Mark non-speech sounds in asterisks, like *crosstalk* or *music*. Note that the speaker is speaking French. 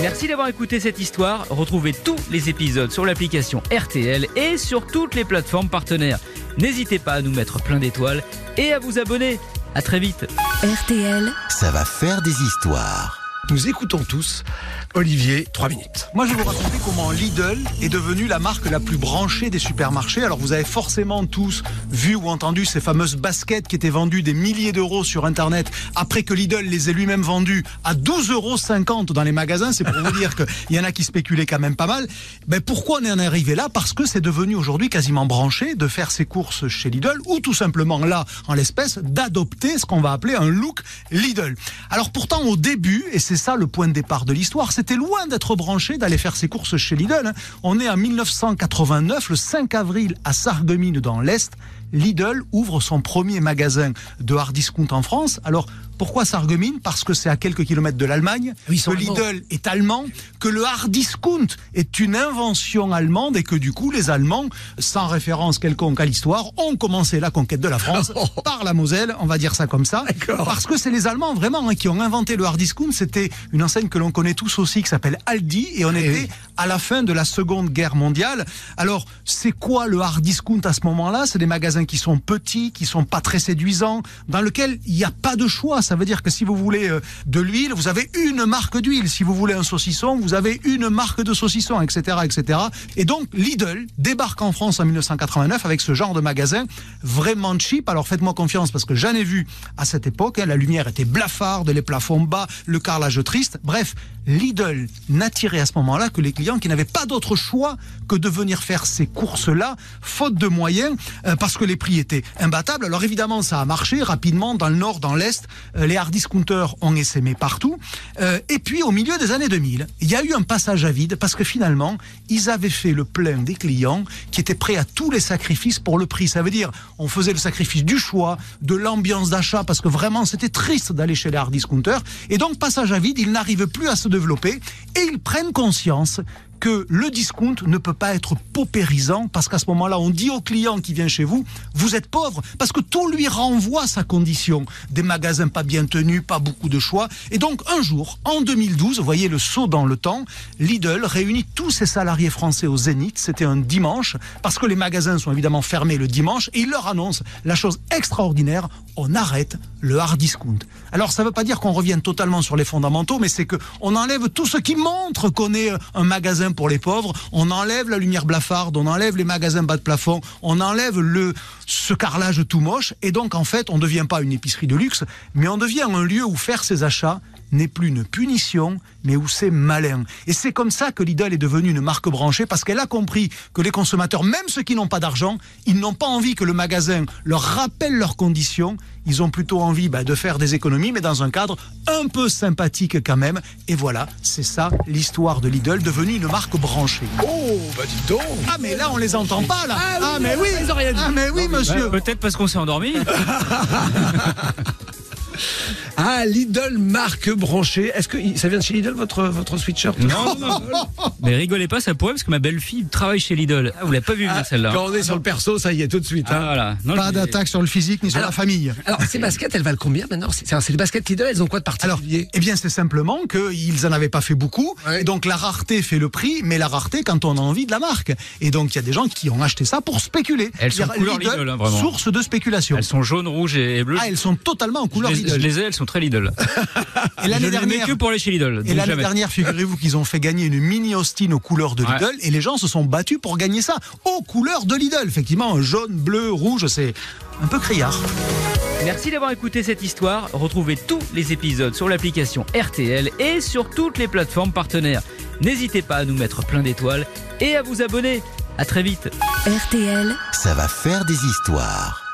Merci d'avoir écouté cette histoire. Retrouvez tous les épisodes sur l'application RTL et sur toutes les plateformes partenaires. N'hésitez pas à nous mettre plein d'étoiles et à vous abonner. À très vite. RTL, Ça va faire des histoires. Nous écoutons tous Olivier, 3 minutes. Moi, je vais vous raconter comment Lidl est devenue la marque la plus branchée des supermarchés. Alors, vous avez forcément tous vu ou entendu ces fameuses baskets qui étaient vendues des milliers d'euros sur Internet après que Lidl les ait lui-même vendues à 12,50 euros dans les magasins. C'est pour vous dire qu'il y en a qui spéculaient quand même pas mal. Ben, pourquoi on en est arrivé là? Parce que c'est devenu aujourd'hui quasiment branché de faire ses courses chez Lidl ou tout simplement là, en l'espèce, d'adopter ce qu'on va appeler un look Lidl. Alors, pourtant, au début, et c'est ça le point de départ de l'histoire, c'était loin d'être branché d'aller faire ses courses chez Lidl. hein. On est en 1989, le 5 avril, à Sarreguemines dans l'Est. Lidl ouvre son premier magasin de hard discount en France. Alors, pourquoi Sarreguemines? Parce que c'est à quelques kilomètres de l'Allemagne, Oui, que allemands. Lidl est allemand, que le hard discount est une invention allemande et que du coup, les Allemands, sans référence quelconque à l'histoire, ont commencé la conquête de la France *laughs* par la Moselle, on va dire ça comme ça. Parce que c'est les Allemands vraiment hein, qui ont inventé le hard discount. C'était une enseigne que l'on connaît tous aussi qui s'appelle Aldi et on Eh était oui. à la fin de la Seconde Guerre mondiale. Alors, c'est quoi le hard discount à ce moment-là? C'est des magasins qui sont petits, qui sont pas très séduisants, dans lesquels il n'y a pas de choix. Ça veut dire que si vous voulez euh, de l'huile, vous avez une marque d'huile. Si vous voulez un saucisson, vous avez une marque de saucisson, etc., etc. Et donc, Lidl débarque en France en 1989 avec ce genre de magasin vraiment cheap. Alors, faites-moi confiance parce que j'en ai vu à cette époque. hein. la lumière était blafarde, les plafonds bas, le carrelage triste. Bref, Lidl n'attirait à ce moment-là que les clients qui n'avaient pas d'autre choix que de venir faire ces courses-là, faute de moyens, euh, parce que les prix étaient imbattables. Alors évidemment, ça a marché rapidement dans le nord, dans l'est. Euh, les hard discounters ont essaimé partout. Euh, et puis au milieu des années 2000, il y a eu un passage à vide parce que finalement, ils avaient fait le plein des clients qui étaient prêts à tous les sacrifices pour le prix. Ça veut dire, on faisait le sacrifice du choix, de l'ambiance d'achat, parce que vraiment, c'était triste d'aller chez les hard discounters. Et donc, passage à vide, ils n'arrivent plus à se développer et ils prennent conscience que le discount ne peut pas être paupérisant parce qu'à ce moment-là, on dit au client qui vient chez vous, vous êtes pauvre parce que tout lui renvoie sa condition. Des magasins pas bien tenus, pas beaucoup de choix. Et donc, un jour, en 2012, vous voyez le saut dans le temps, Lidl réunit tous ses salariés français au Zénith. C'était un dimanche parce que les magasins sont évidemment fermés le dimanche et il leur annonce la chose extraordinaire, on arrête le hard discount. Alors, ça ne veut pas dire qu'on revienne totalement sur les fondamentaux, mais c'est que on enlève tout ce qui montre qu'on est un magasin pour les pauvres. On enlève la lumière blafarde, on enlève les magasins bas de plafond, on enlève le ce carrelage tout moche, et donc en fait, on ne devient pas une épicerie de luxe, mais on devient un lieu où faire ses achats n'est plus une punition, mais où c'est malin. Et c'est comme ça que Lidl est devenue une marque branchée, parce qu'elle a compris que les consommateurs, même ceux qui n'ont pas d'argent, ils n'ont pas envie que le magasin leur rappelle leurs conditions, ils ont plutôt envie bah, de faire des économies, mais dans un cadre un peu sympathique quand même. Et voilà, c'est ça l'histoire de Lidl, devenue une marque branchée. Oh, bah dis donc Ah mais là on les entend pas là. Ah oui, mais oui. ils ont rien dit. Ah mais oui monsieur. Bah, Peut-être parce qu'on s'est endormi. *laughs* Ah, Lidl marque branchée. Est-ce que ça vient de chez Lidl votre, votre sweatshirt? Non, non, non. *laughs* Mais rigolez pas, ça pourrait parce que ma belle-fille travaille chez Lidl. Ah, vous l'avez pas vu venir celle-là. Quand on est sur le perso, ça y est, tout de suite. Ah, hein. voilà. Non, Pas d'attaque sur le physique ni sur Alors- la famille. Alors, ces baskets, elles valent combien maintenant? C'est c'est les baskets Lidl, elles ont quoi de Alors, particulier? eh bien, c'est simplement qu'ils en avaient pas fait beaucoup. Ouais. Et donc, la rareté fait le prix, mais la rareté quand on a envie de la marque. Et donc, il y a des gens qui ont acheté ça pour spéculer. Elles sont couleur Lidl, hein, vraiment. Source de spéculation. Elles sont jaunes, rouges et bleues. Ah, elles sont totalement en couleur je, les, je Lidl. les ai, elles sont très Lidl. *laughs* Et l'année dernière, que pour aller chez Lidl. et donc l'année jamais. dernière, figurez-vous qu'ils ont fait gagner une mini Austin aux couleurs de Ouais. Lidl. Et les gens se sont battus pour gagner ça aux couleurs de Lidl. Effectivement, jaune, bleu, rouge, c'est un peu criard. Merci d'avoir écouté cette histoire. Retrouvez tous les épisodes sur l'application RTL et sur toutes les plateformes partenaires. N'hésitez pas à nous mettre plein d'étoiles et à vous abonner. À très vite. RTL. Ça va faire des histoires.